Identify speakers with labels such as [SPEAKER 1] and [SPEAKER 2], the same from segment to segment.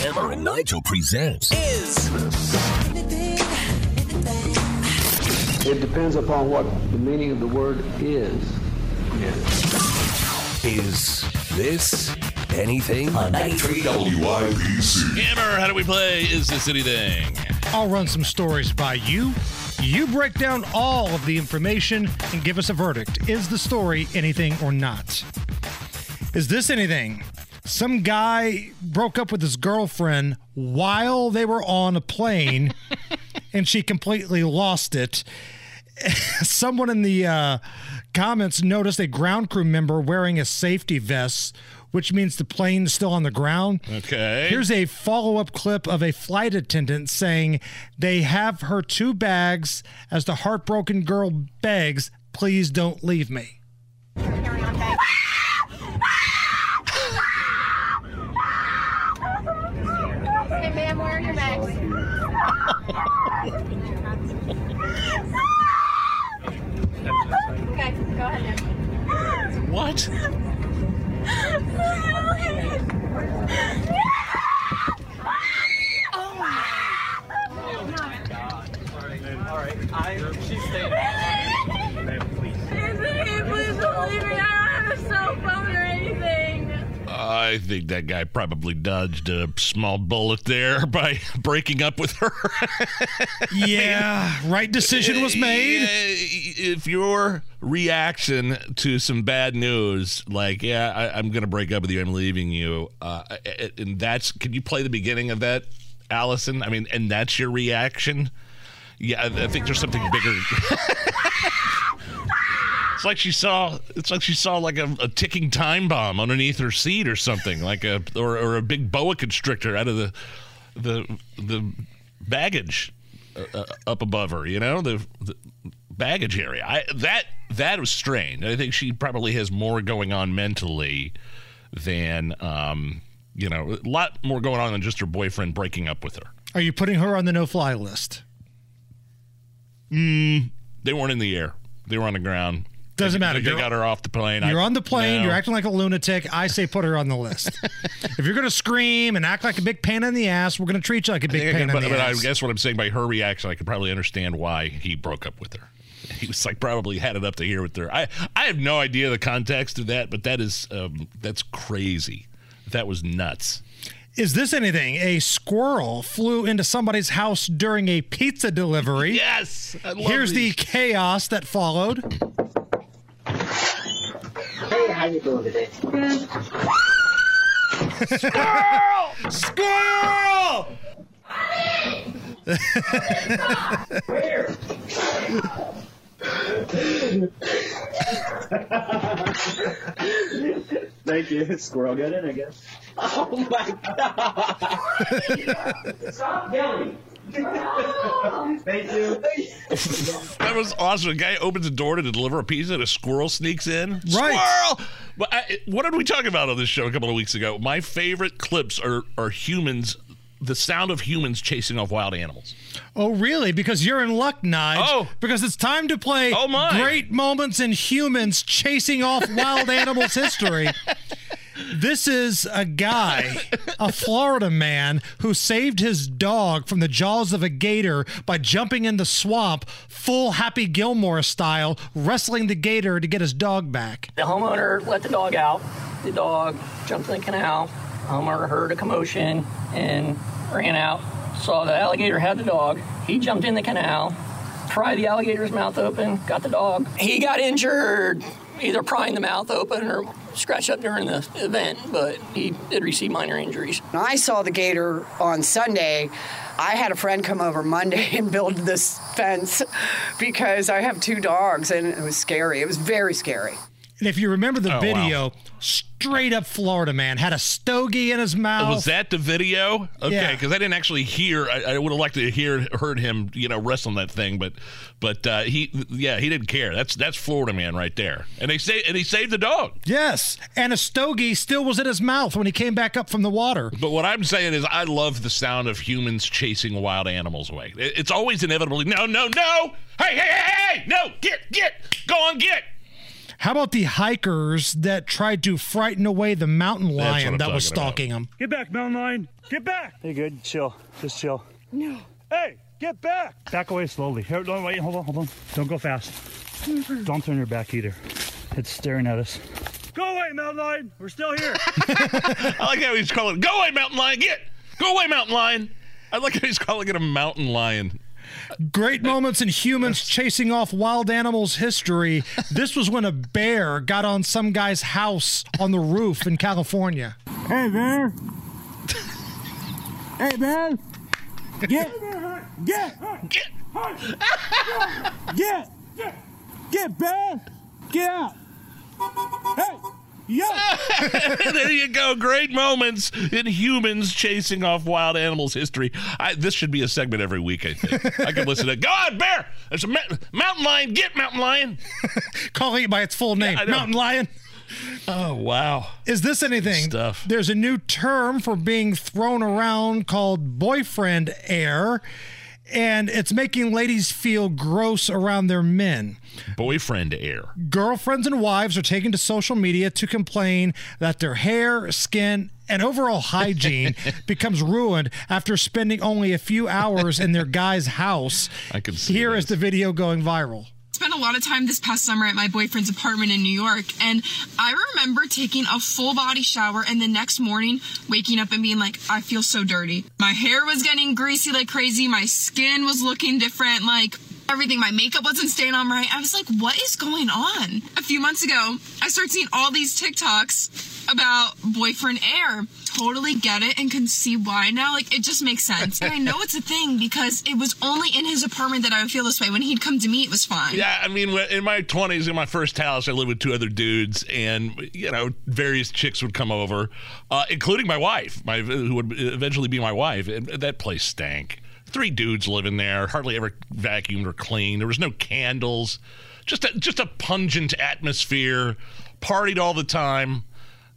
[SPEAKER 1] Hammer and Nigel presents is
[SPEAKER 2] It depends upon what the meaning of the word is.
[SPEAKER 1] is this anything on 93
[SPEAKER 3] WIBC.
[SPEAKER 4] Hammer, how do we play Is This Anything?
[SPEAKER 5] I'll run some stories by you. You break down all of the information and give us a verdict. Is the story anything or not? Is this anything? Some guy broke up with his girlfriend while they were on a plane and she completely lost it. Someone in the uh, comments noticed a ground crew member wearing a safety vest, which means the plane's still on the ground.
[SPEAKER 4] Okay.
[SPEAKER 5] Here's a follow up clip of a flight attendant saying they have her two bags as the heartbroken girl begs, please don't leave me.
[SPEAKER 6] Ma'am, where are your bags? okay, go ahead then.
[SPEAKER 4] what?
[SPEAKER 6] Oh, Please don't leave me. I don't have a cell phone or anything.
[SPEAKER 4] I think that guy probably dodged a small bullet there by breaking up with her.
[SPEAKER 5] Yeah, right decision was made.
[SPEAKER 4] If your reaction to some bad news, like, yeah, I, I'm going to break up with you, I'm leaving you, uh, and that's, can you play the beginning of that, Allison? I mean, and that's your reaction? Yeah, I think there's something bigger. It's like she saw. It's like she saw like a, a ticking time bomb underneath her seat or something, like a or, or a big boa constrictor out of the the the baggage uh, uh, up above her. You know the, the baggage area. I that that was strange. I think she probably has more going on mentally than um you know a lot more going on than just her boyfriend breaking up with her.
[SPEAKER 5] Are you putting her on the no fly list?
[SPEAKER 4] Mm, They weren't in the air. They were on the ground.
[SPEAKER 5] Doesn't
[SPEAKER 4] They-
[SPEAKER 5] matter.
[SPEAKER 4] They
[SPEAKER 5] You're-
[SPEAKER 4] got her off the plane.
[SPEAKER 5] You're
[SPEAKER 4] I-
[SPEAKER 5] on the plane,
[SPEAKER 4] No.
[SPEAKER 5] you're acting like a lunatic. I say put her on the list. if you're going to scream and act like a big pain in the ass, we're going to treat you like a big pain
[SPEAKER 4] can-
[SPEAKER 5] in
[SPEAKER 4] but,
[SPEAKER 5] the
[SPEAKER 4] but I guess what I'm saying by her reaction, I could probably understand why he broke up with her. He was like probably had it up to here with her. I I have no idea the context of that, but that is um, that's crazy. That was nuts.
[SPEAKER 5] Is this anything? A squirrel flew into somebody's house during a pizza delivery.
[SPEAKER 4] Yes.
[SPEAKER 5] Here's
[SPEAKER 4] these.
[SPEAKER 5] the chaos that followed.
[SPEAKER 7] Hey, how you doing today?
[SPEAKER 5] Squirrel!
[SPEAKER 7] Thank you. Squirrel got in, I guess. Oh my god! Stop yelling! Thank you.
[SPEAKER 4] That was awesome. A guy opens the door to deliver a pizza, and a squirrel sneaks in.
[SPEAKER 5] Right.
[SPEAKER 4] Squirrel. But uh, I, what did we talk about on this show a couple of weeks ago? My favorite clips are are humans. The sound of humans chasing off wild animals.
[SPEAKER 5] Oh, really? Because you're in luck, Nige.
[SPEAKER 4] Oh.
[SPEAKER 5] Because it's time to play
[SPEAKER 4] Oh, my.
[SPEAKER 5] Great Moments in Humans Chasing Off Wild Animals History. This is a guy, a Florida man, who saved his dog from the jaws of a gator by jumping in the swamp, full Happy Gilmore style, wrestling the gator to get his dog back.
[SPEAKER 8] The homeowner let the dog out. The dog jumped in the canal. Homeowner heard a commotion and ran out. Saw the alligator had the dog. He jumped in the canal, pried the alligator's mouth open, got the dog. He got injured, either prying the mouth open or scratch up during the event, but he did receive minor injuries.
[SPEAKER 9] I saw the gator on Sunday, I had a friend come over Monday and build this fence because I have two dogs and it was scary. It was very scary.
[SPEAKER 5] And if you remember the
[SPEAKER 4] Oh, wow.
[SPEAKER 5] video, straight up Florida man had a stogie in his mouth.
[SPEAKER 4] Was that the video? Okay,
[SPEAKER 5] Yeah.
[SPEAKER 4] because I didn't actually hear. I, I would have liked to hear heard him, you know, wrestling that thing, but but uh, he, yeah, he didn't care. That's that's Florida man right there, and they say and he saved the dog.
[SPEAKER 5] Yes, and a stogie still was in his mouth when he came back up from the water.
[SPEAKER 4] But what I'm saying is, I love the sound of humans chasing wild animals away. It's always inevitably no, no, no. Hey, hey, hey, hey, no, get, get, go on, get.
[SPEAKER 5] How about the hikers that tried to frighten away the mountain lion that was
[SPEAKER 4] talking about.
[SPEAKER 5] stalking them?
[SPEAKER 7] Get back, mountain lion. Get back. Hey, good. Chill. Just chill. No. Hey, get back. Back away slowly. Here, don't wait. Hold on. Hold on. Don't go fast. Don't turn your back either. It's staring at us. Go away, mountain lion. We're still here.
[SPEAKER 4] I like how he's calling. Go away, mountain lion. Get. Go away, mountain lion. I like how he's calling it a mountain lion.
[SPEAKER 5] Great moments in humans chasing off wild animals history. This was when a bear got on some guy's house on the roof in California.
[SPEAKER 7] hey, bear. hey, bear. Get. Get.
[SPEAKER 4] Get.
[SPEAKER 7] Get. Get, bear. Get out. Yeah.
[SPEAKER 4] there you go. Great moments in humans chasing off wild animals history. I, this should be a segment every week. I think I could listen to. Go on, bear. There's a ma- mountain lion. Get mountain lion.
[SPEAKER 5] Calling it by its full name,
[SPEAKER 4] know.
[SPEAKER 5] mountain lion.
[SPEAKER 4] Oh wow.
[SPEAKER 5] Is this anything?
[SPEAKER 4] Stuff.
[SPEAKER 5] There's a new term for being thrown around called boyfriend air, and it's making ladies feel gross around their men.
[SPEAKER 4] Boyfriend air.
[SPEAKER 5] Girlfriends and wives are taking to social media to complain that their hair, skin, and overall hygiene becomes ruined after spending only a few hours in their guy's house.
[SPEAKER 4] I can see
[SPEAKER 5] Here is
[SPEAKER 4] this.
[SPEAKER 5] the video going viral.
[SPEAKER 3] Spent a lot of time this past summer at my boyfriend's apartment in New York, and I remember taking a full body shower and the next morning waking up and being like, I feel so dirty. My hair was getting greasy like crazy, my skin was looking different, like everything, my makeup wasn't staying on right. I was like, what is going on? A few months ago, I started seeing all these TikToks about boyfriend air. Totally get it and can see why now. Like, it just makes sense. And I know it's a thing because it was only in his apartment that I would feel this way. When he'd come to me, it was fine.
[SPEAKER 4] Yeah, I mean, in my 20s, in my first house, I lived with two other dudes, and, you know, various chicks would come over, uh, including my wife, my who would eventually be my wife. And that place stank. Three dudes living there, hardly ever vacuumed or cleaned. There was no candles, just a, just a pungent atmosphere, partied all the time.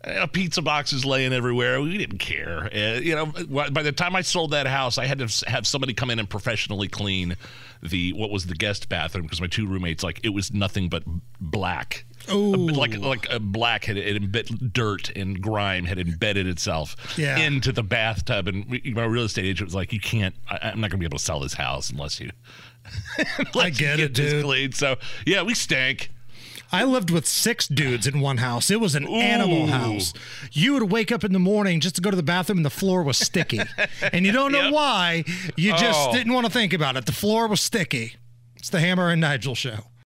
[SPEAKER 4] Uh, pizza boxes laying everywhere. We didn't care. Uh, you know, by the time I sold that house, I had to have somebody come in and professionally clean the what was the guest bathroom because my two roommates like it was nothing but black.
[SPEAKER 5] Ooh.
[SPEAKER 4] like like a black had it embed, dirt and grime had embedded itself
[SPEAKER 5] Yeah.
[SPEAKER 4] into the bathtub. And we- my real estate agent was like, "You can't. I, I'm not going to be able to sell this house unless you." unless
[SPEAKER 5] I
[SPEAKER 4] you
[SPEAKER 5] get it, dude.
[SPEAKER 4] cleaned." So yeah, we stank.
[SPEAKER 5] I lived with six dudes in one house. It was an animal house. You would wake up in the morning just to go to the bathroom and the floor was sticky. and you don't know
[SPEAKER 4] Yep.
[SPEAKER 5] why. You just
[SPEAKER 4] Oh.
[SPEAKER 5] didn't want to think about it. The floor was sticky. It's the Hammer and Nigel show.